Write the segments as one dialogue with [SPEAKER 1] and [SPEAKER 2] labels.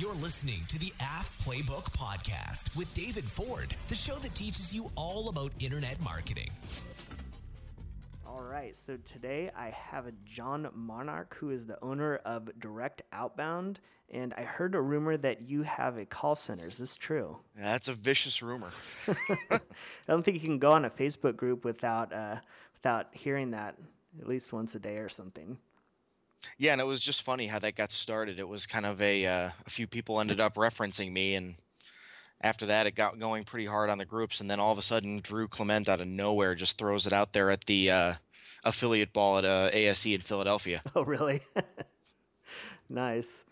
[SPEAKER 1] You're listening to the Aff Playbook Podcast with David Ford, the show that teaches you all about internet marketing.
[SPEAKER 2] All right, so today I have a John Monarch who is the owner of Direct Outbound, and I heard a rumor that you have a call center. Is this true?
[SPEAKER 3] Yeah, That's a vicious rumor.
[SPEAKER 2] I don't think you can go on a Facebook group without uh, without hearing that at least once a day or something.
[SPEAKER 3] Yeah, and it was just funny how that got started. It was kind of a uh, a few people ended up referencing me, and after that, it got going pretty hard on the groups. And then all of a sudden, Drew Clement out of nowhere just throws it out there at the uh, affiliate ball at uh, ASE in Philadelphia.
[SPEAKER 2] Oh, really? nice,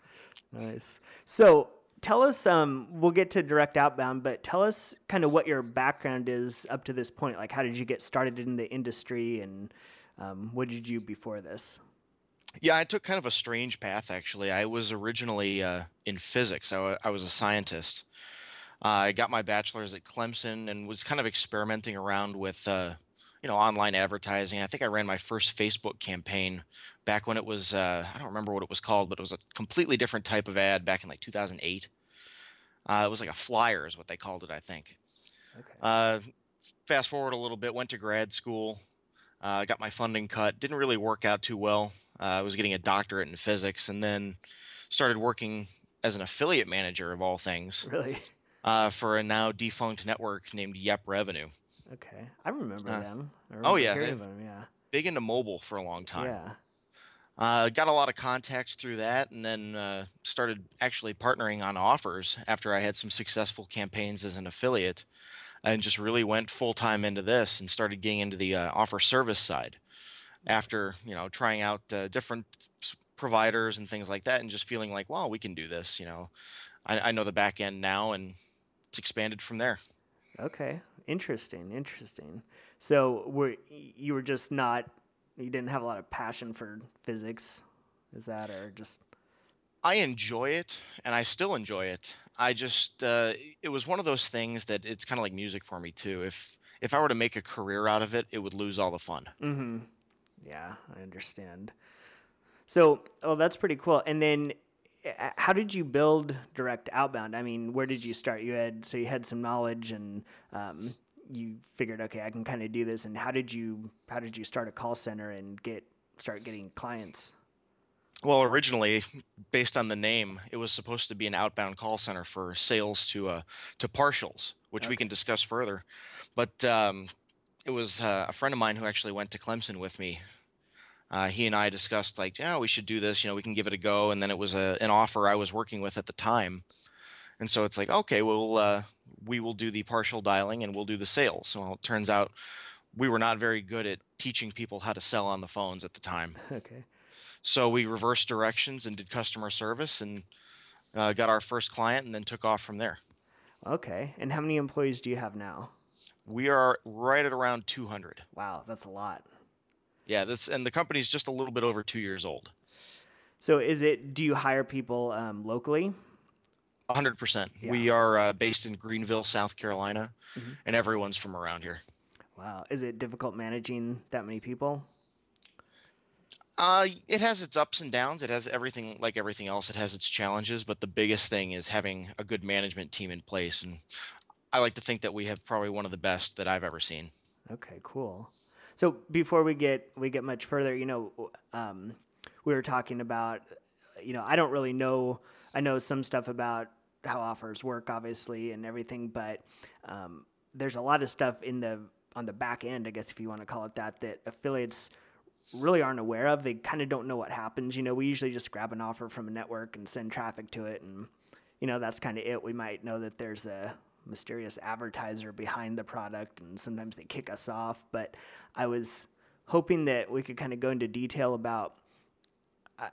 [SPEAKER 2] nice. So tell us. Um, we'll get to direct outbound, but tell us kind of what your background is up to this point. Like, how did you get started in the industry, and um, what did you do before this?
[SPEAKER 3] Yeah, I took kind of a strange path actually. I was originally uh, in physics. I, w- I was a scientist. Uh, I got my bachelor's at Clemson and was kind of experimenting around with, uh, you know, online advertising. I think I ran my first Facebook campaign back when it was, uh, I don't remember what it was called, but it was a completely different type of ad back in like 2008. Uh, it was like a flyer, is what they called it, I think.
[SPEAKER 2] Okay.
[SPEAKER 3] Uh, fast forward a little bit, went to grad school, uh, got my funding cut. Didn't really work out too well. Uh, I was getting a doctorate in physics, and then started working as an affiliate manager of all things
[SPEAKER 2] really?
[SPEAKER 3] uh, for a now defunct network named Yep Revenue.
[SPEAKER 2] Okay, I remember
[SPEAKER 3] Uh,
[SPEAKER 2] them. I
[SPEAKER 3] oh, yeah,
[SPEAKER 2] hearing
[SPEAKER 3] they-
[SPEAKER 2] of them. Yeah,
[SPEAKER 3] Big into mobile for a long time.
[SPEAKER 2] yeah.
[SPEAKER 3] Uh, got a lot of contacts through that, and then uh, started actually partnering on offers after I had some successful campaigns as an affiliate, and just really went full time into this and started getting into the uh, offer service side. After you know trying out uh, different providers and things like that, and just feeling like, well, we can do this. You know, I, I know the back end now, and it's expanded from there.
[SPEAKER 2] Okay, interesting, interesting. So, were you were just not you didn't have a lot of passion for physics? Is that or just
[SPEAKER 3] I enjoy it, and I still enjoy it. I just uh, it was one of those things that it's kind of like music for me too. If if I were to make a career out of it, it would lose all the fun.
[SPEAKER 2] Mm-hmm. Yeah, I understand. So, oh, that's pretty cool. And then, uh, how did you build direct outbound? I mean, where did you start? You had so you had some knowledge, and um, you figured, okay, I can kind of do this. And how did you how did you start a call center and get start getting clients?
[SPEAKER 3] Well, originally, based on the name, it was supposed to be an outbound call center for sales to uh, to partials, which we can discuss further. But um, it was uh, a friend of mine who actually went to Clemson with me. Uh, he and I discussed like, yeah, we should do this. You know, we can give it a go. And then it was a, an offer I was working with at the time, and so it's like, okay, well, uh, we will do the partial dialing and we'll do the sales. Well, it turns out we were not very good at teaching people how to sell on the phones at the time.
[SPEAKER 2] Okay.
[SPEAKER 3] So we reversed directions and did customer service and uh, got our first client and then took off from there.
[SPEAKER 2] Okay. And how many employees do you have now?
[SPEAKER 3] We are right at around 200.
[SPEAKER 2] Wow, that's a lot.
[SPEAKER 3] Yeah, this and the company's just a little bit over two years old.
[SPEAKER 2] So, is it? Do you hire people um, locally?
[SPEAKER 3] 100%.
[SPEAKER 2] Yeah.
[SPEAKER 3] We are uh, based in Greenville, South Carolina, and everyone's from around here.
[SPEAKER 2] Wow. Is it difficult managing that many people?
[SPEAKER 3] Uh, it has its ups and downs. It has everything like everything else. It has its challenges, but the biggest thing is having a good management team in place. And I like to think that we have probably one of the best that I've ever seen.
[SPEAKER 2] Okay, cool. So before we get we get much further, you know, um, we were talking about, you know, I don't really know. I know some stuff about how offers work, obviously, and everything, but um, there's a lot of stuff in the on the back end, I guess if you want to call it that, that affiliates really aren't aware of. They kind of don't know what happens. You know, we usually just grab an offer from a network and send traffic to it, and you know that's kind of it. We might know that there's a mysterious advertiser behind the product, and sometimes they kick us off. But I was hoping that we could kind of go into detail about uh,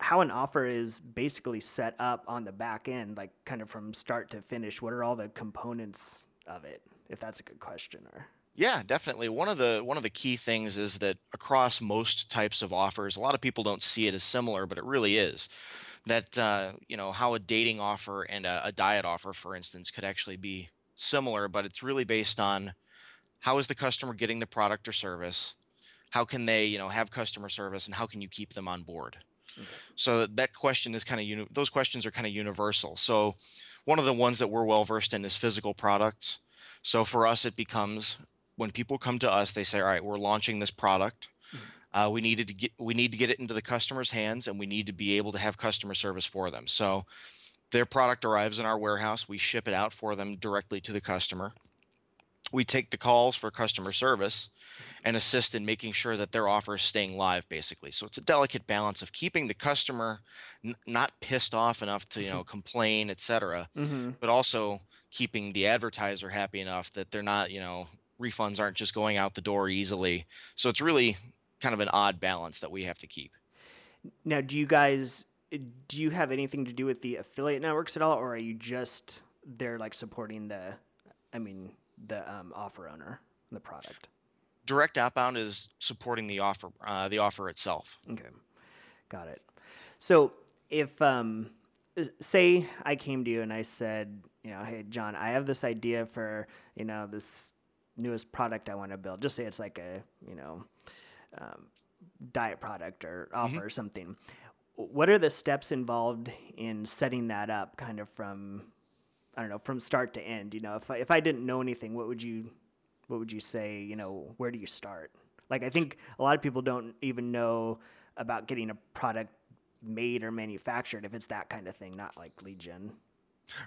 [SPEAKER 2] how an offer is basically set up on the back end, like kind of from start to finish. What are all the components of it? If that's a good question, or
[SPEAKER 3] Yeah, definitely. One of the one of the key things is that across most types of offers, a lot of people don't see it as similar, but it really is. That uh, you know how a dating offer and a, a diet offer, for instance, could actually be similar, but it's really based on how is the customer getting the product or service, how can they you know have customer service, and how can you keep them on board. So that question is kind of uni- those questions are kind of universal. So one of the ones that we're well versed in is physical products. So for us, it becomes when people come to us, they say, "All right, we're launching this product. Uh, we needed to get we need to get it into the customer's hands, and we need to be able to have customer service for them." So their product arrives in our warehouse. We ship it out for them directly to the customer. We take the calls for customer service and assist in making sure that their offer is staying live, basically. So it's a delicate balance of keeping the customer n- not pissed off enough to you know complain, etc.,
[SPEAKER 2] Mm-hmm.
[SPEAKER 3] but also keeping the advertiser happy enough that they're not you know refunds aren't just going out the door easily. So it's really kind of an odd balance that we have to keep.
[SPEAKER 2] Now, do you guys do you have anything to do with the affiliate networks at all, or are you just there like supporting the, I mean, the um, offer owner, the product?
[SPEAKER 3] Direct outbound is supporting the offer, uh, the offer itself.
[SPEAKER 2] Okay, got it. So if um, say I came to you and I said, you know, hey John, I have this idea for you know this newest product I want to build. Just say it's like a you know um, diet product or offer or something. What are the steps involved in setting that up, kind of from I don't know from start to end? You know, if I, if I didn't know anything, what would you what would you say? You know, where do you start? Like, I think a lot of people don't even know about getting a product made or manufactured if it's that kind of thing, not like lead gen.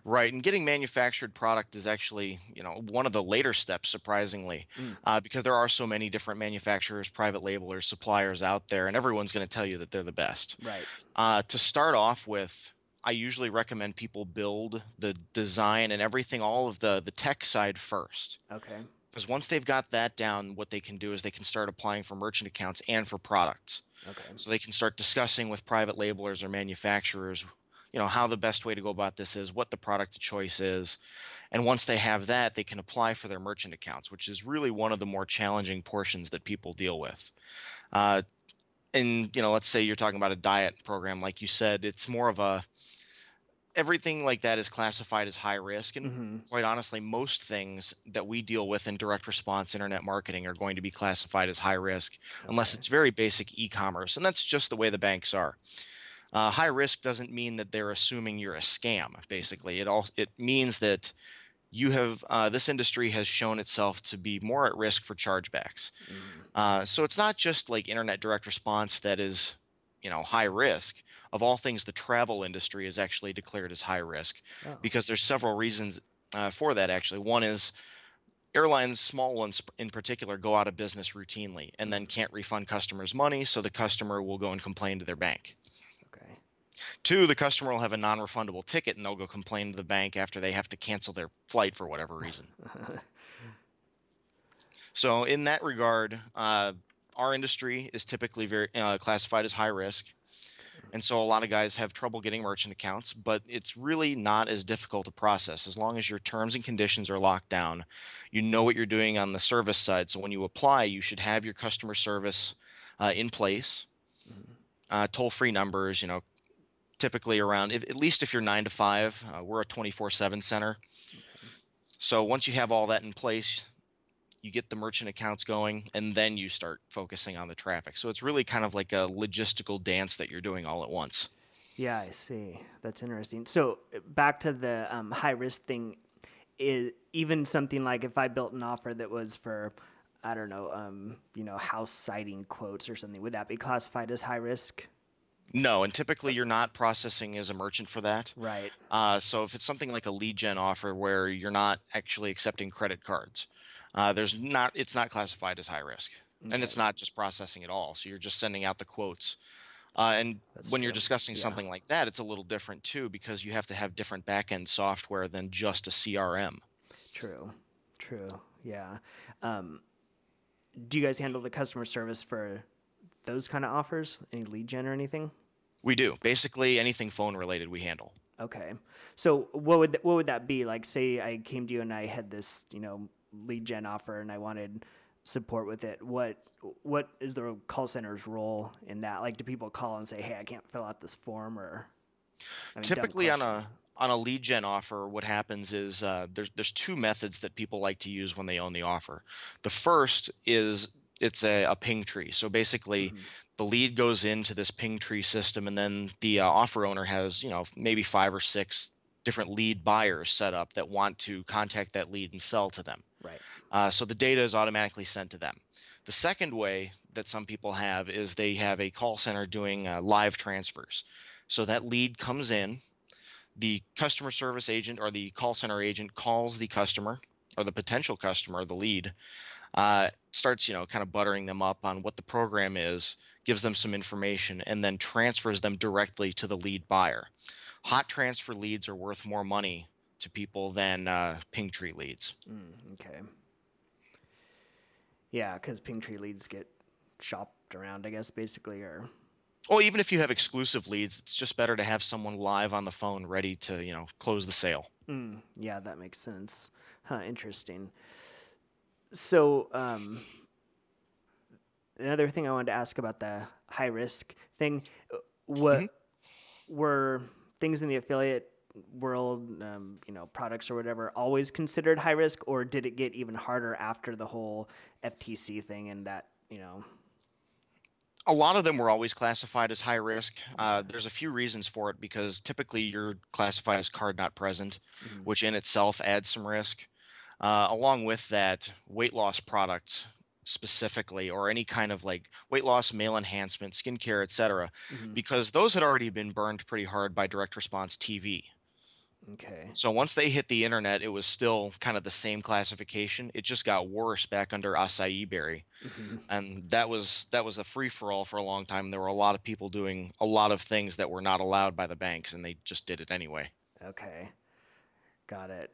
[SPEAKER 3] Right, and getting manufactured product is actually, you know, one of the later steps, surprisingly, uh, because there are so many different manufacturers, private labelers, suppliers out there, and everyone's going to tell you that they're the best.
[SPEAKER 2] Right.
[SPEAKER 3] Uh, to start off with, I usually recommend people build the design and everything, all of the the tech side first.
[SPEAKER 2] Okay.
[SPEAKER 3] Because once they've got that down, what they can do is they can start applying for merchant accounts and for products.
[SPEAKER 2] Okay.
[SPEAKER 3] So they can start discussing with private labelers or manufacturers, you know, how the best way to go about this is, what the product of choice is. And once they have that, they can apply for their merchant accounts, which is really one of the more challenging portions that people deal with. Uh, and, you know, let's say you're talking about a diet program, like you said, it's more of a, everything like that is classified as high risk. And
[SPEAKER 2] hmm
[SPEAKER 3] quite honestly, most things that we deal with in direct response internet marketing are going to be classified as high risk unless it's very basic e-commerce, and that's just the way the banks are. Uh, high risk doesn't mean that they're assuming you're a scam. Basically, it all it means that you have uh, this industry has shown itself to be more at risk for chargebacks. Uh, so it's not just like internet direct response that is, you know, high risk. Of all things, the travel industry is actually declared as high risk
[SPEAKER 2] Oh.
[SPEAKER 3] because there's several reasons uh, for that. Actually, one is airlines, small ones in particular, go out of business routinely and then can't refund customers money, so the customer will go and complain to their bank. Two, the customer will have a non-refundable ticket and they'll go complain to the bank after they have to cancel their flight for whatever reason. So in that regard, uh, our industry is typically very uh, classified as high risk, and so a lot of guys have trouble getting merchant accounts. But it's really not as difficult a process as long as your terms and conditions are locked down. You know what you're doing on the service side, so when you apply, you should have your customer service uh, in place. Uh, toll-free numbers, you know, typically around if, at least if you're nine to five. Uh, we're a 24/7 center. So once you have all that in place, you get the merchant accounts going, and then you start focusing on the traffic. So it's really kind of like a logistical dance that you're doing all at once.
[SPEAKER 2] Yeah, I see. That's interesting. So uh, back to the um, high risk thing, is even something like if I built an offer that was for, I don't know, um, you know, house siting quotes or something, would that be classified as high risk?
[SPEAKER 3] No, and typically you're not processing as a merchant for that.
[SPEAKER 2] Right.
[SPEAKER 3] Uh, so if it's something like a lead gen offer where you're not actually accepting credit cards, uh, there's not it's not classified as high risk, and it's not just processing at all. So you're just sending out the quotes. Uh, and
[SPEAKER 2] That's
[SPEAKER 3] when you're discussing
[SPEAKER 2] Yeah.
[SPEAKER 3] something like that, it's a little different too because you have to have different backend software than just a CRM.
[SPEAKER 2] True. True. Yeah. Um, do you guys handle the customer service for those kind of offers? Any lead gen or anything?
[SPEAKER 3] We do basically anything phone related we handle.
[SPEAKER 2] Okay. So what would th- what would that be? Like say I came to you and I had this, you know, lead gen offer and I wanted support with it. What what is the call center's role in that? Like do people call and say, "Hey, I can't fill out this form," or I mean,
[SPEAKER 3] typically on a on a lead gen offer what happens is uh, there's there's two methods that people like to use when they own the offer the first is it's a, a ping tree. So basically,
[SPEAKER 2] Mhm.
[SPEAKER 3] the lead goes into this ping tree system, and then the uh, offer owner has, you know, maybe five or six different lead buyers set up that want to contact that lead and sell to them.
[SPEAKER 2] Right.
[SPEAKER 3] Uh, so the data is automatically sent to them. The second way that some people have is they have a call center doing uh, live transfers. So that lead comes in, the customer service agent or the call center agent calls the customer or the potential customer, the lead, uh, starts you know kind of buttering them up on what the program is, gives them some information, and then transfers them directly to the lead buyer. Hot transfer leads are worth more money to people than uh, ping tree leads.
[SPEAKER 2] Mm, okay. Yeah, because ping tree leads get shopped around, I guess, basically, or
[SPEAKER 3] Well, even if you have exclusive leads, it's just better to have someone live on the phone ready to, you know, close the sale.
[SPEAKER 2] Mm, yeah, that makes sense. Huh, interesting. So, um, another thing I wanted to ask about the high risk thing, uh, what were things in the affiliate world, um, you know, products or whatever, always considered high risk, or did it get even harder after the whole FTC thing and that, you know?
[SPEAKER 3] A lot of them were always classified as high risk. Uh, there's a few reasons for it because typically you're classified as card not present,
[SPEAKER 2] Mhm.
[SPEAKER 3] which in itself adds some risk. Uh, along with that, weight loss products specifically, or any kind of like weight loss, male enhancement, skincare, etc.,
[SPEAKER 2] Mhm.
[SPEAKER 3] because those had already been burned pretty hard by direct response TV.
[SPEAKER 2] Okay.
[SPEAKER 3] So once they hit the internet, it was still kind of the same classification. It just got worse back under acai berry,
[SPEAKER 2] Mhm.
[SPEAKER 3] and that was that was a free for all for a long time. There were a lot of people doing a lot of things that were not allowed by the banks, and they just did it anyway.
[SPEAKER 2] Okay. Got it.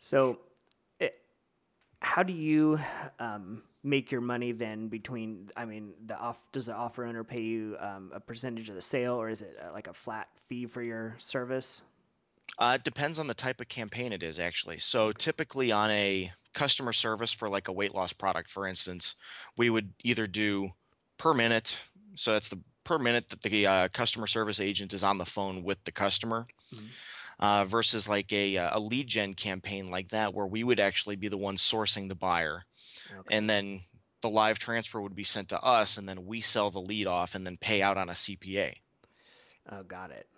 [SPEAKER 2] So, it, how do you um, make your money then between, I mean, the off, does the offer owner pay you um, a percentage of the sale or is it uh, like a flat fee for your service?
[SPEAKER 3] Uh, it depends on the type of campaign it is, actually. So typically on a customer service for like a weight loss product, for instance, we would either do per minute. So that's the per minute that the uh, customer service agent is on the phone with the customer.
[SPEAKER 2] Mhm.
[SPEAKER 3] Uh, versus like a, uh, a lead gen campaign like that, where we would actually be the one sourcing the buyer,
[SPEAKER 2] Okay.
[SPEAKER 3] and then the live transfer would be sent to us, and then we sell the lead off and then pay out on a CPA.
[SPEAKER 2] Oh, got it.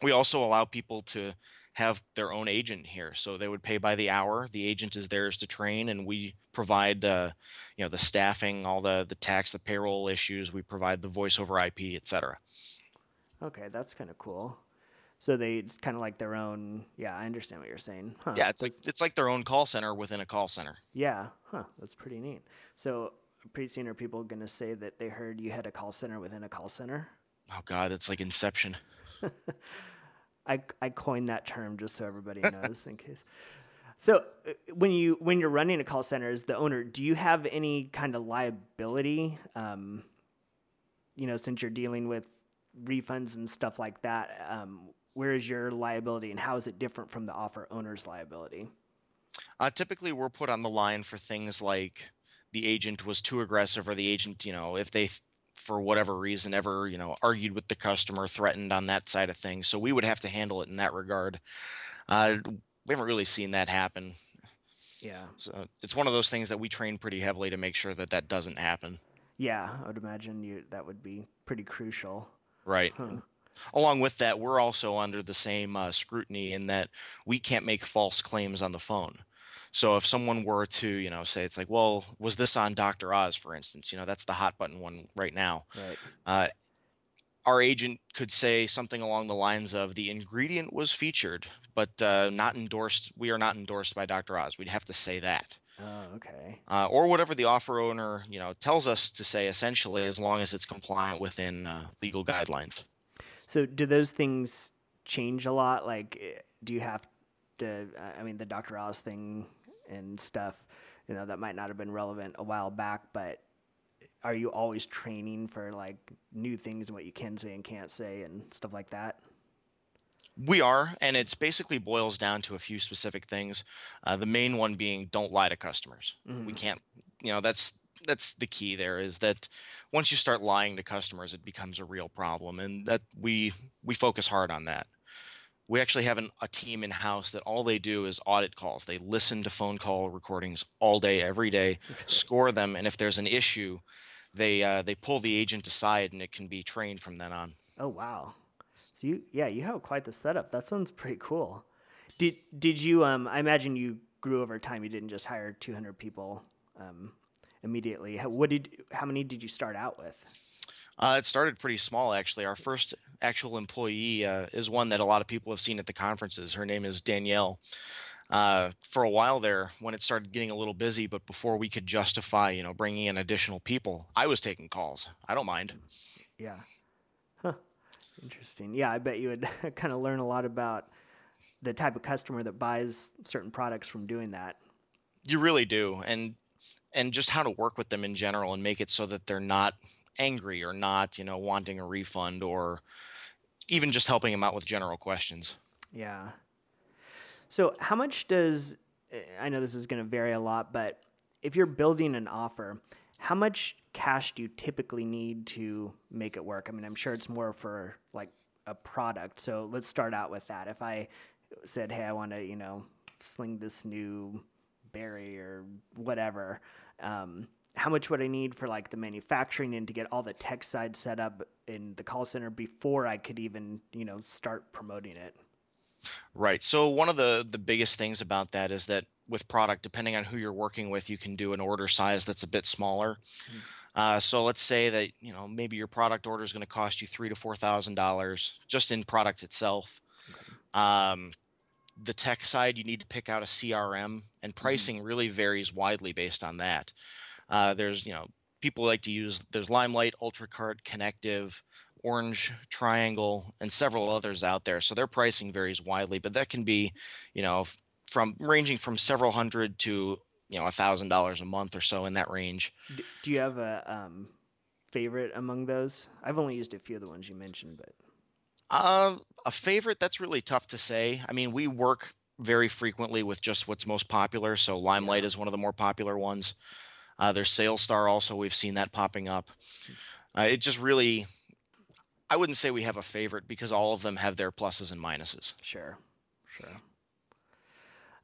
[SPEAKER 3] We also allow people to have their own agent here, so they would pay by the hour. The agent is theirs to train, and we provide, uh, you know, the staffing, all the the tax, the payroll issues. We provide the voice over IP, etc.
[SPEAKER 2] Okay, that's kind of cool. So they it's kind of like their own. Yeah, I understand what you're saying. Huh.
[SPEAKER 3] Yeah, it's like it's like their own call center within a call center.
[SPEAKER 2] Yeah, huh, that's pretty neat. So pretty soon are people going to say that they heard you had a call center within a call center?
[SPEAKER 3] Oh God, it's like Inception.
[SPEAKER 2] I, I coined that term just so everybody knows in case. So uh, when you when you're running a call center as the owner, do you have any kind of liability? Um, you know, since you're dealing with refunds and stuff like that, um, where is your liability and how is it different from the offer owner's liability?
[SPEAKER 3] Uh, typically, we're put on the line for things like the agent was too aggressive, or the agent, you know, if they, for whatever reason, ever, you know, argued with the customer, threatened on that side of things. So we would have to handle it in that regard. Uh, we haven't really seen that happen.
[SPEAKER 2] Yeah,
[SPEAKER 3] So it's one of those things that we train pretty heavily to make sure that that doesn't happen.
[SPEAKER 2] yeah, I would imagine you that would be pretty crucial.
[SPEAKER 3] Right.
[SPEAKER 2] Huh.
[SPEAKER 3] Along with that, we're also under the same uh, scrutiny in that we can't make false claims on the phone. So if someone were to, you know, say it's like, well, was this on Dr. Oz, for instance? You know, that's the hot button one right now.
[SPEAKER 2] Right.
[SPEAKER 3] Uh, our agent could say something along the lines of the ingredient was featured, but uh, not endorsed. We are not endorsed by Dr. Oz. We'd have to say that.
[SPEAKER 2] Oh, okay.
[SPEAKER 3] Uh, or whatever the offer owner, you know, tells us to say, essentially, as long as it's compliant within uh, legal guidelines.
[SPEAKER 2] So do those things change a lot? Like, eh, do you have to? I mean, the Dr. Oz thing and stuff. You know, that might not have been relevant a while back, but are you always training for like new things and what you can say and can't say and stuff like that?
[SPEAKER 3] We are, and it's basically boils down to a few specific things. Uh, the main one being don't lie to customers. We
[SPEAKER 2] Mhm.
[SPEAKER 3] can't, you know, that's that's the key there is that once you start lying to customers, it becomes a real problem, and that we we focus hard on that. we actually have an, a team in house that all they do is audit calls. They listen to phone call recordings all day, every day, score them, and if there's an issue, they uh, they pull the agent aside, and it can be trained from then on.
[SPEAKER 2] Oh wow! So you yeah you have quite the setup. That sounds pretty cool. Did did you um I imagine you grew over time. You didn't just hire 200 people um, immediately. How, what did how many did you start out with?
[SPEAKER 3] Uh, it started pretty small, actually. Our first actual employee uh, is one that a lot of people have seen at the conferences. Her name is Danielle. Uh, for a while there, when it started getting a little busy, but before we could justify, you know, bringing in additional people, I was taking calls. I don't mind.
[SPEAKER 2] Yeah. Huh. Interesting. Yeah, I bet you would kind of learn a lot about the type of customer that buys certain products from doing that.
[SPEAKER 3] You really do, and and just how to work with them in general and make it so that they're not angry or not, you know, wanting a refund or even just helping them out with general questions.
[SPEAKER 2] Yeah. So, how much does eh, I know this is going to vary a lot, but if you're building an offer, how much cash do you typically need to make it work? I mean, I'm sure it's more for like a product. So, let's start out with that. If I said, "Hey, I want to, you know, sling this new berry or whatever," um, how much would I need for like the manufacturing and to get all the tech side set up in the call center before I could even, you know, start promoting it?
[SPEAKER 3] Right. So one of the the biggest things about that is that with product, depending on who you're working with, you can do an order size that's a bit smaller. Mm. Uh, so let's say that you know maybe your product order is going to cost you three to four thousand dollars just in product itself. Okay. Um, the tech side, you need to pick out a CRM, and mm-hmm. pricing mm-hmm. really varies widely based on that. Uh, there's you know people like to use there's Limelight, UltraCart, Konnektive, Orange Triangle, and several others out there. So their pricing varies widely, but that can be you know from ranging from several hundred to you know a thousand dollars a month or so in that range.
[SPEAKER 2] Do you have a um, favorite among those? I've only used a few of the ones you mentioned, but
[SPEAKER 3] um, a favorite that's really tough to say. I mean, we work very frequently with just what's most popular. So Limelight yeah. is one of the more popular ones. Uh, there's SalesStar also. We've seen that popping up. Uh, it just really, I wouldn't say we have a favorite because all of them have their pluses and minuses.
[SPEAKER 2] Sure, sure.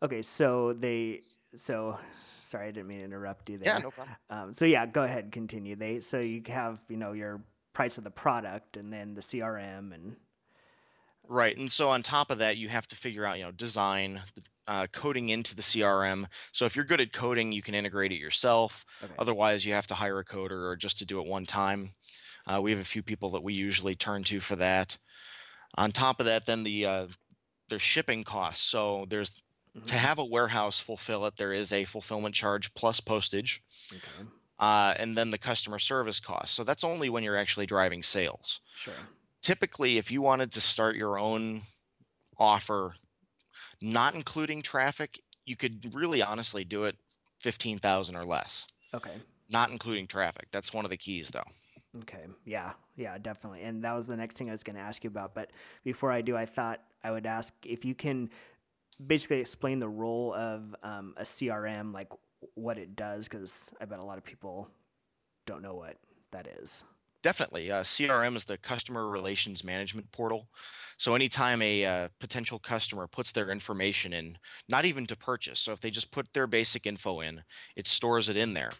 [SPEAKER 2] Okay, so they, so sorry, I didn't mean to interrupt you there.
[SPEAKER 3] Yeah, no problem.
[SPEAKER 2] Um, so yeah, go ahead, continue. They so you have you know your price of the product and then the CRM and
[SPEAKER 3] Right. And so on top of that, you have to figure out, you know, design, uh, coding into the CRM. So if you're good at coding, you can integrate it yourself. Okay. Otherwise, you have to hire a coder or just to do it one time. Uh, we have a few people that we usually turn to for that. On top of that, then the uh, there's shipping costs. So there's mm-hmm. to have a warehouse fulfill it, there is a fulfillment charge plus postage. Okay. Uh, and then the customer service costs. So that's only when you're actually driving sales.
[SPEAKER 2] Sure
[SPEAKER 3] typically if you wanted to start your own offer not including traffic you could really honestly do it 15000 or less.
[SPEAKER 2] Okay.
[SPEAKER 3] Not including traffic. That's one of the keys though.
[SPEAKER 2] Okay. Yeah. Yeah definitely. And that was the next thing i was going to ask you about. But before i do i thought i would ask if you can basically explain the role of um, a crm like what it does because i bet a lot of people don't know what that is
[SPEAKER 3] Definitely. Uh, CRM is the customer relations management portal. So anytime a uh, potential customer puts their information in, not even to purchase, so if they just put their basic info in, it stores it in there.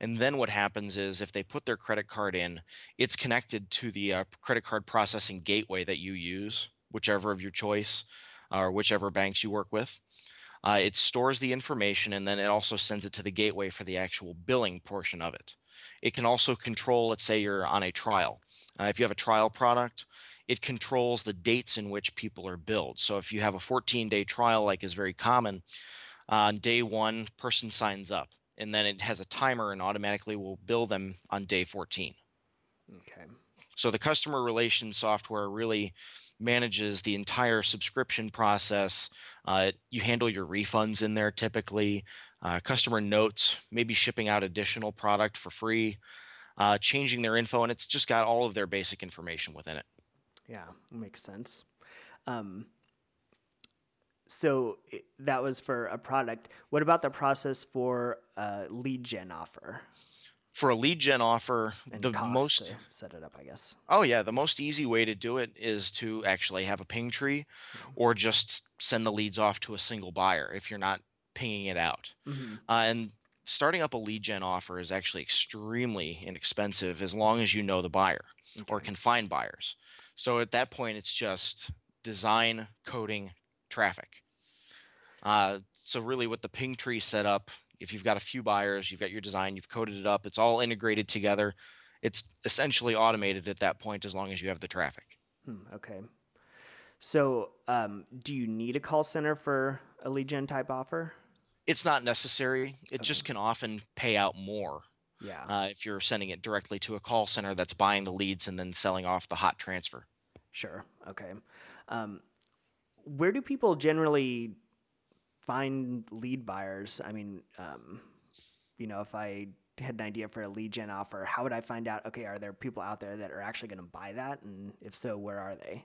[SPEAKER 3] And then what happens is if they put their credit card in, it's connected to the uh, credit card processing gateway that you use, whichever of your choice or whichever banks you work with. Uh, it stores the information and then it also sends it to the gateway for the actual billing portion of it. It can also control, let's say you're on a trial. Uh, if you have a trial product, it controls the dates in which people are billed. So if you have a 14 day trial, like is very common, on day one, person signs up and then it has a timer and automatically will bill them on day 14.
[SPEAKER 2] Okay.
[SPEAKER 3] So the customer relations software really manages the entire subscription process. Uh, you handle your refunds in there typically uh, customer notes, maybe shipping out additional product for free, uh, changing their info, and it's just got all of their basic information within it.
[SPEAKER 2] Yeah, makes sense. Um, so that was for a product. What about the process for a lead gen offer?
[SPEAKER 3] For a lead gen offer,
[SPEAKER 2] and
[SPEAKER 3] the most
[SPEAKER 2] set it up, I guess.
[SPEAKER 3] Oh yeah, the most easy way to do it is to actually have a ping tree or just send the leads off to a single buyer if you're not pinging it out.
[SPEAKER 2] hmm
[SPEAKER 3] Uh, and starting up a lead gen offer is actually extremely inexpensive as long as you know the buyer or can find buyers. So at that point, it's just design, coding, traffic. Uh, so really, with the ping tree set up, if you've got a few buyers, you've got your design, you've coded it up, it's all integrated together. It's essentially automated at that point as long as you have the traffic.
[SPEAKER 2] Hmm, okay. So, um, do you need a call center for a lead gen type offer?
[SPEAKER 3] It's not necessary. It just can often pay out more
[SPEAKER 2] Yeah.
[SPEAKER 3] uh, if you're sending it directly to a call center that's buying the leads and then selling off the hot transfer.
[SPEAKER 2] Sure. Okay. Um, where do people generally find lead buyers? I mean, um, you know, if I had an idea for a lead gen offer, how would I find out? Okay, are there people out there that are actually going to buy that? And if so, where are they?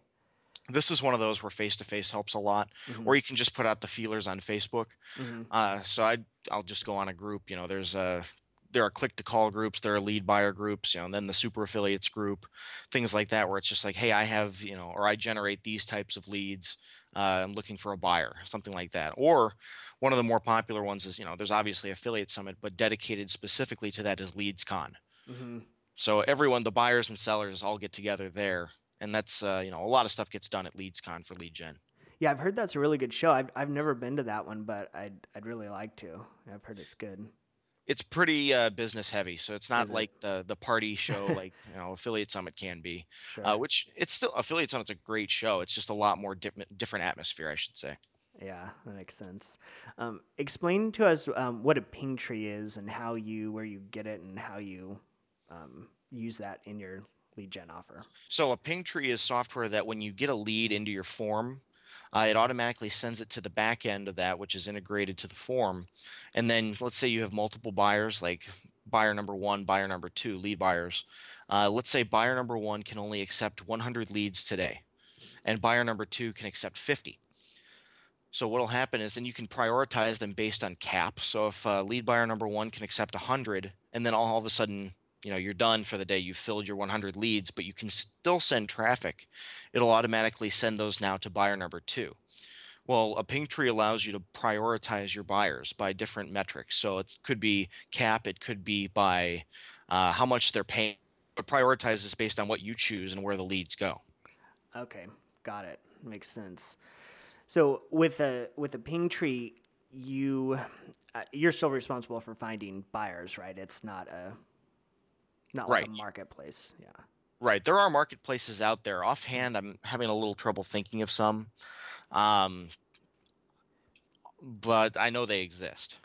[SPEAKER 3] This is one of those where face to face helps a lot,
[SPEAKER 2] Mhm.
[SPEAKER 3] or you can just put out the feelers on Facebook.
[SPEAKER 2] Mhm.
[SPEAKER 3] Uh, so I I'll just go on a group. You know, there's a there are click to call groups, there are lead buyer groups, you know, and then the super affiliates group, things like that, where it's just like, hey, I have you know, or I generate these types of leads. Uh, I'm looking for a buyer, something like that. Or one of the more popular ones is you know, there's obviously affiliate summit, but dedicated specifically to that is LeadsCon.
[SPEAKER 2] Mhm.
[SPEAKER 3] So everyone, the buyers and sellers, all get together there, and that's uh, you know, a lot of stuff gets done at LeadsCon for lead gen.
[SPEAKER 2] Yeah, I've heard that's a really good show. I've, I've never been to that one, but I'd, I'd really like to. I've heard it's good.
[SPEAKER 3] it's pretty uh, business heavy, so it's not
[SPEAKER 2] Is it?
[SPEAKER 3] like the the party show like you know affiliate summit can be.
[SPEAKER 2] Sure.
[SPEAKER 3] Uh, which it's still affiliate summit's a great show. It's just a lot more dip- different atmosphere, I should say.
[SPEAKER 2] Yeah, that makes sense. Um, explain to us um, what a ping tree is and how you, where you get it, and how you um, use that in your lead gen offer.
[SPEAKER 3] So a ping tree is software that when you get a lead into your form, uh, it automatically sends it to the back end of that, which is integrated to the form. And then let's say you have multiple buyers, like buyer number one, buyer number two, lead buyers. Uh, let's say buyer number one can only accept 100 leads today, and buyer number two can accept 50. So what'll happen is then you can prioritize them based on cap. So if uh, lead buyer number one can accept 100, and then all, all of a sudden, you know, you're done for the day, you've filled your 100 leads, but you can still send traffic. It'll automatically send those now to buyer number two. Well, a ping tree allows you to prioritize your buyers by different metrics. So it could be cap, it could be by uh, how much they're paying, but prioritizes based on what you choose and where the leads go.
[SPEAKER 2] Okay, got it. Makes sense. So with a with a ping tree, you uh, you're still responsible for finding buyers, right? It's not a not like a
[SPEAKER 3] Right.
[SPEAKER 2] marketplace. Yeah.
[SPEAKER 3] Right. There are marketplaces out there. Offhand, I'm having a little trouble thinking of some. Um, but I know they exist.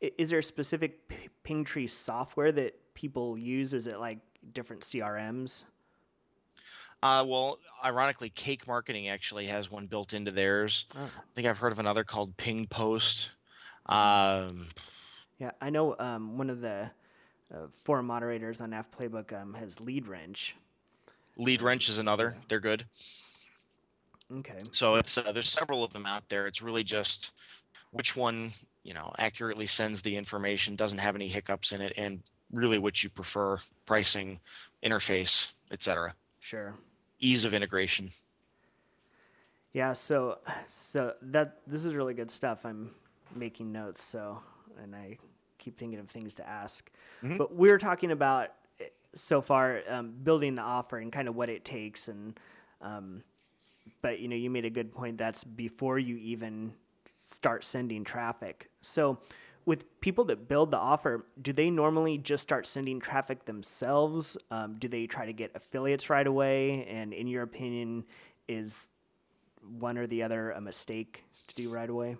[SPEAKER 2] Is there a specific p- ping tree software that people use? Is it like different CRMs?
[SPEAKER 3] Uh, well, ironically, Cake Marketing actually has one built into theirs.
[SPEAKER 2] Oh.
[SPEAKER 3] I think I've heard of another called Ping Post. Um,
[SPEAKER 2] Yeah, I know um, one of the uh, forum moderators on Aff Playbook um, has Lead Wrench.
[SPEAKER 3] Lead Wrench is another. They're good.
[SPEAKER 2] Okay.
[SPEAKER 3] So it's uh, there's several of them out there. It's really just which one you know accurately sends the information, doesn't have any hiccups in it, and really which you prefer, pricing, interface, etc.
[SPEAKER 2] Sure.
[SPEAKER 3] Ease of integration.
[SPEAKER 2] Yeah, so so that this is really good stuff. I'm making notes, so and I keep thinking of things to ask.
[SPEAKER 3] Mhm.
[SPEAKER 2] But we're talking about eh, so far um, building the offer and kind of what it takes, and um, but you know you made a good point. That's before you even start sending traffic. So with people that build the offer, do they normally just start sending traffic themselves? Um, do they try to get affiliates right away? And in your opinion, is one or the other a mistake to do right away?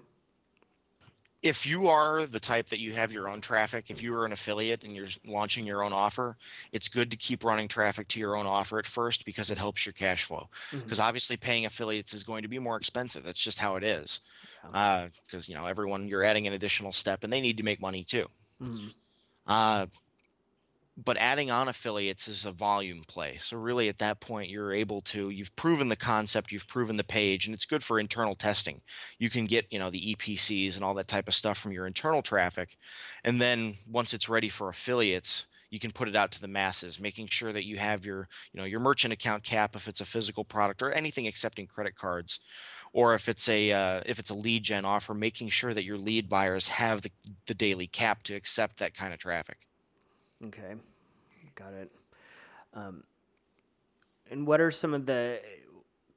[SPEAKER 3] If you are the type that you have your own traffic, if you are an affiliate and you're launching your own offer, it's good to keep running traffic to your own offer at first because it helps your cash flow. Because obviously paying affiliates is going to be more expensive. That's just how it is. Because you know everyone you're adding an additional step and they need to make money too.
[SPEAKER 2] Mhm.
[SPEAKER 3] Uh, but adding on affiliates is a volume play. So really, at that point, you're able to you've proven the concept, you've proven the page, and it's good for internal testing. You can get you know the EPCs and all that type of stuff from your internal traffic, and then once it's ready for affiliates, you can put it out to the masses making sure that you have your you know your merchant account cap if it's a physical product or anything accepting credit cards or if it's a uh, if it's a lead gen offer making sure that your lead buyers have the, the daily cap to accept that kind of traffic
[SPEAKER 2] Okay, got it. Um, and what are some of the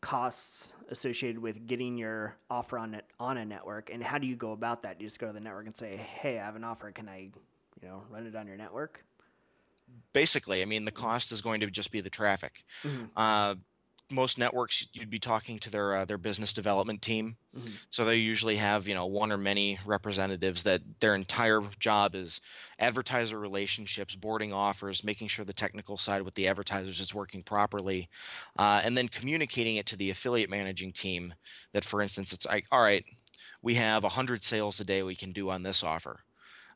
[SPEAKER 2] costs associated with getting your offer on it on a network, and how do you go about that? Do you just go to the network and say, "Hey, I have an offer. Can I, you know, run it on your network?"
[SPEAKER 3] basically i mean the cost is going to just be the traffic uh, most networks you'd be talking to their uh, their business development team. So they usually have you know one or many representatives that their entire job is advertiser relationships boarding offers making sure the technical side with the advertisers is working properly uh, and then communicating it to the affiliate managing team that for instance it's like all right we have 100 sales a day we can do on this offer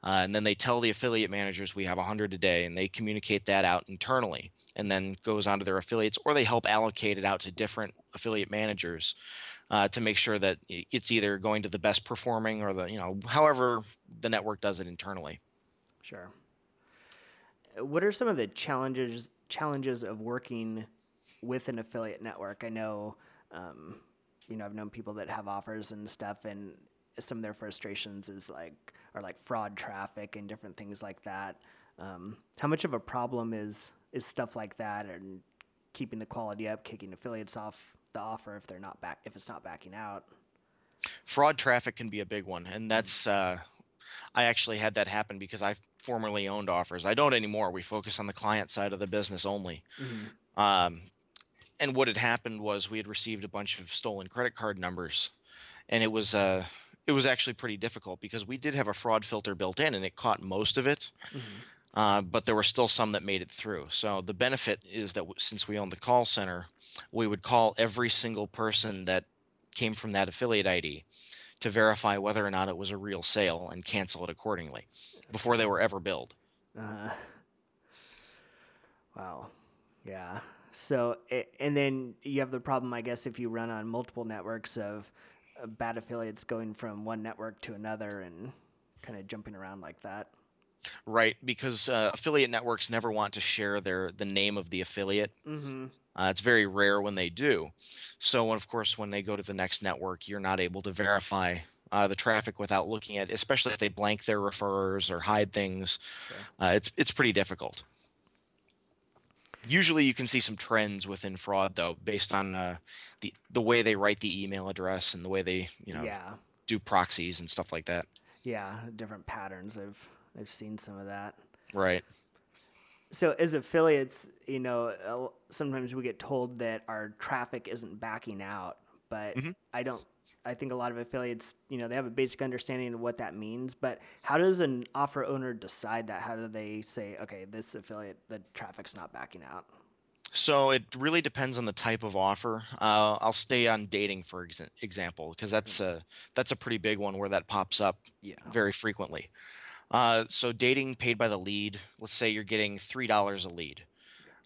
[SPEAKER 3] uh, and then they tell the affiliate managers we have 100 a day and they communicate that out internally and then goes on to their affiliates or they help allocate it out to different affiliate managers uh, to make sure that it's either going to the best performing or the you know however the network does it internally
[SPEAKER 2] Sure. What are some of the challenges challenges of working with an affiliate network? I know, um, you know, I've known people that have offers and stuff, and some of their frustrations is like are like fraud traffic and different things like that. Um, how much of a problem is is stuff like that and keeping the quality up, kicking affiliates off the offer if they're not back if it's not backing out?
[SPEAKER 3] fraud traffic can be a big one and that's uh, i actually had that happen because i formerly owned offers. I don't anymore. We focus on the client side of the business only. Um, and what had happened was we had received a bunch of stolen credit card numbers and it was uh, it was actually pretty difficult because we did have a fraud filter built in and it caught most of it uh, but there were still some that made it through. So the benefit is that w- since we own the call center, we would call every single person that came from that affiliate ID to verify whether or not it was a real sale and cancel it accordingly before they were ever billed.
[SPEAKER 2] Uh, wow. Yeah. So, and then you have the problem, I guess, if you run on multiple networks of bad affiliates going from one network to another and kind of jumping around like that.
[SPEAKER 3] Right, because uh, affiliate networks never want to share their the name of the affiliate.
[SPEAKER 2] Mm-hmm.
[SPEAKER 3] Uh, it's very rare when they do. So, of course, when they go to the next network, you're not able to verify uh, the traffic without looking at, especially if they blank their referrers or hide things. Uh, it's it's pretty difficult. Usually, you can see some trends within fraud, though, based on uh, the the way they write the email address and the way they you know
[SPEAKER 2] Yeah.
[SPEAKER 3] do proxies and stuff like that.
[SPEAKER 2] Yeah. Different patterns. I've, I've seen some of that.
[SPEAKER 3] Right.
[SPEAKER 2] So as affiliates, you know, sometimes we get told that our traffic isn't backing out, but I don't. I think a lot of affiliates, you know, they have a basic understanding of what that means. But how does an offer owner decide that? How do they say, okay, this affiliate, the traffic's not backing out?
[SPEAKER 3] So it really depends on the type of offer. Uh, I'll stay on dating for exa- example because that's a that's a pretty big one where that pops up
[SPEAKER 2] Yeah.
[SPEAKER 3] very frequently. Uh, so dating paid by the lead. Let's say you're getting three dollars a lead,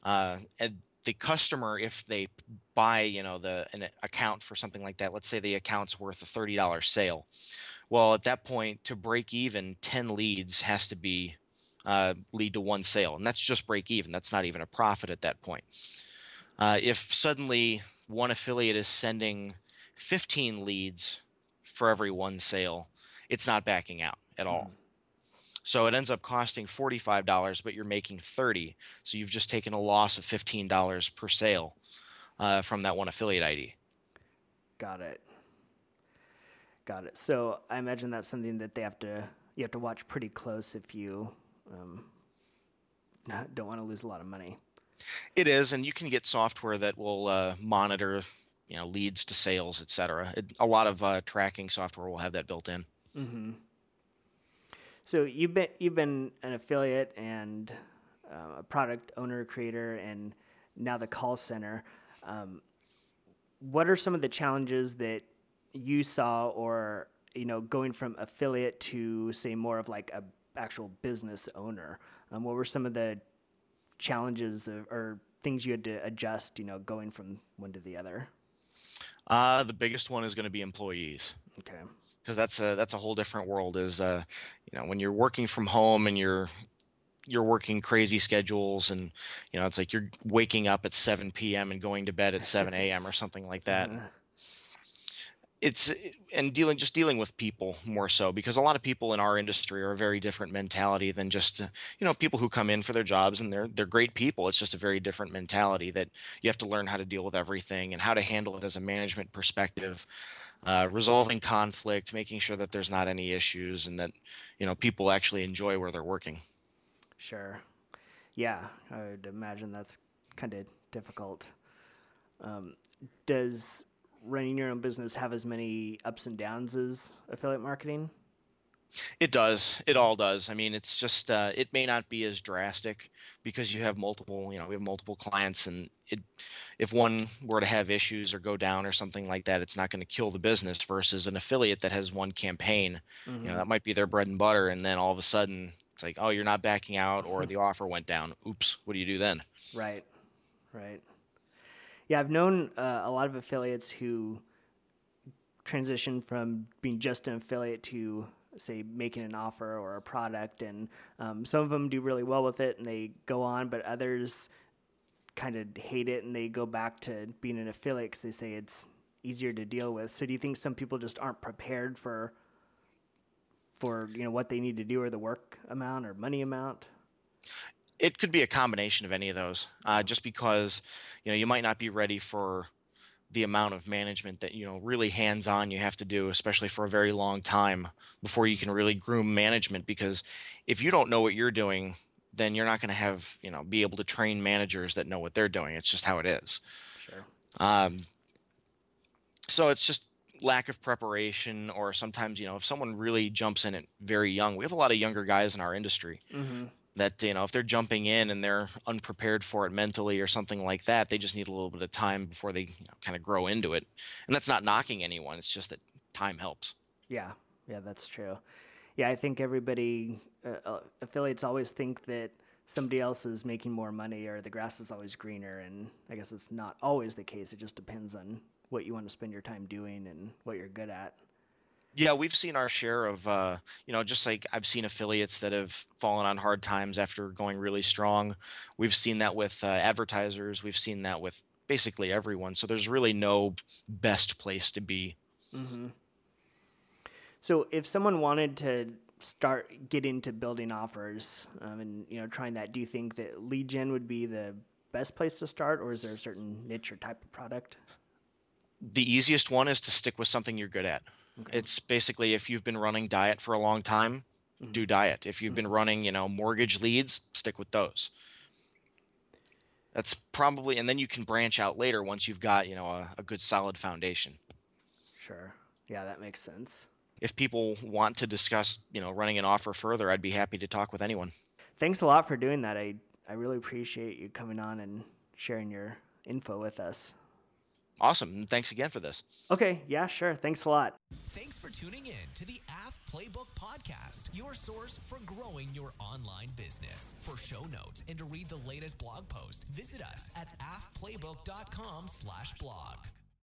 [SPEAKER 3] uh, and the customer, if they buy, you know, the an account for something like that, let's say the account's worth a thirty dollar sale. Well, at that point, to break even, ten leads has to be uh, lead to one sale, and that's just break even. That's not even a profit at that point. Uh, if suddenly one affiliate is sending 15 leads for every one sale, it's not backing out at all. So it ends up costing $45, but you're making 30. So you've just taken a loss of $15 per sale uh, from that one affiliate ID.
[SPEAKER 2] Got it. Got it. So I imagine that's something that they have to you have to watch pretty close if you um, don't want to lose a lot of money.
[SPEAKER 3] It is, and you can get software that will uh, monitor, you know, leads to sales, et cetera. A lot of uh, tracking software will have that built in.
[SPEAKER 2] So you've been you've been an affiliate and uh, a product owner creator and now the call center. Um, what are some of the challenges that you saw, or you know, going from affiliate to say more of like a actual business owner? Um, what were some of the challenges of, or things you had to adjust? You know, going from one to the other.
[SPEAKER 3] Uh, the biggest one is going to be employees.
[SPEAKER 2] Okay.
[SPEAKER 3] because that's a that's a whole different world. Is uh, you know when you're working from home and you're you're working crazy schedules and you know it's like you're waking up at 7 p.m and going to bed at 7 a.m or something like that
[SPEAKER 2] Uh,
[SPEAKER 3] it's and dealing just dealing with people more so because a lot of people in our industry are a very different mentality than just uh, you know people who come in for their jobs and they're they're great people it's just a very different mentality that you have to learn how to deal with everything and how to handle it as a management perspective uh, resolving conflict making sure that there's not any issues and that you know people actually enjoy where they're working
[SPEAKER 2] Sure. Yeah, I would imagine that's kind of difficult. Um, does running your own business have as many ups and downs as affiliate marketing?
[SPEAKER 3] It does. It all does. I mean, it's just uh, it may not be as drastic because you have multiple. You know, we have multiple clients, and it if one were to have issues or go down or something like that, it's not going to kill the business. Versus an affiliate that has one campaign, you know, that might be their bread and butter, and then all of a sudden it's like, oh, you're not backing out, or the offer went down. Oops, what do you do then?
[SPEAKER 2] Right, right. Yeah, I've known uh, a lot of affiliates who transition from being just an affiliate to say making an offer or a product and um, some of them do really well with it and they go on but others kind of hate it and they go back to being an affiliate because they say it's easier to deal with. So do you think some people just aren't prepared for for you know what they need to do or the work amount or money amount
[SPEAKER 3] It could be a combination of any of those. Uh, just because you know you might not be ready for the amount of management that you know really hands on you have to do especially for a very long time before you can really groom management because if you don't know what you're doing then you're not going to have you know be able to train managers that know what they're doing it's just how it is
[SPEAKER 2] sure
[SPEAKER 3] um, so it's just lack of preparation or sometimes you know if someone really jumps in it very young we have a lot of younger guys in our industry
[SPEAKER 2] mm-hmm.
[SPEAKER 3] That you know if they're jumping in and they're unprepared for it mentally or something like that they just need a little bit of time before they you know, kind of grow into it and that's not knocking anyone it's just that time helps
[SPEAKER 2] Yeah, yeah, that's true. Yeah, I think everybody uh, uh, affiliates always think that somebody else is making more money or the grass is always greener, and I guess it's not always the case. It just depends on what you want to spend your time doing and what you're good at.
[SPEAKER 3] Yeah we've seen our share of uh, you know just like i've seen affiliates that have fallen on hard times after going really strong we've seen that with uh, advertisers we've seen that with basically everyone so there's really no best place to be
[SPEAKER 2] Mm-hmm. So, if someone wanted to start get into building offers um, and you know trying that, do you think that lead gen would be the best place to start, or is there a certain niche or type of product?
[SPEAKER 3] the easiest one is to stick with something you're good at. It's basically if you've been running diet for a long time, mm-hmm. do diet. If you've mm-hmm. been running, you know, mortgage leads, stick with those. That's probably, and then you can branch out later once you've got, you know, a, a good solid foundation.
[SPEAKER 2] Sure. Yeah, that makes sense.
[SPEAKER 3] If people want to discuss, you know, running an offer further, I'd be happy to talk with anyone.
[SPEAKER 2] Thanks a lot for doing that. I I really appreciate you coming on and sharing your info with us.
[SPEAKER 3] Awesome. Mm, thanks again for this.
[SPEAKER 2] Okay, yeah, sure. Thanks a lot.
[SPEAKER 1] Thanks for tuning in to the Aff Playbook Podcast, your source for growing your online business. For show notes and to read the latest blog post, visit us at affplaybook.com slash blog.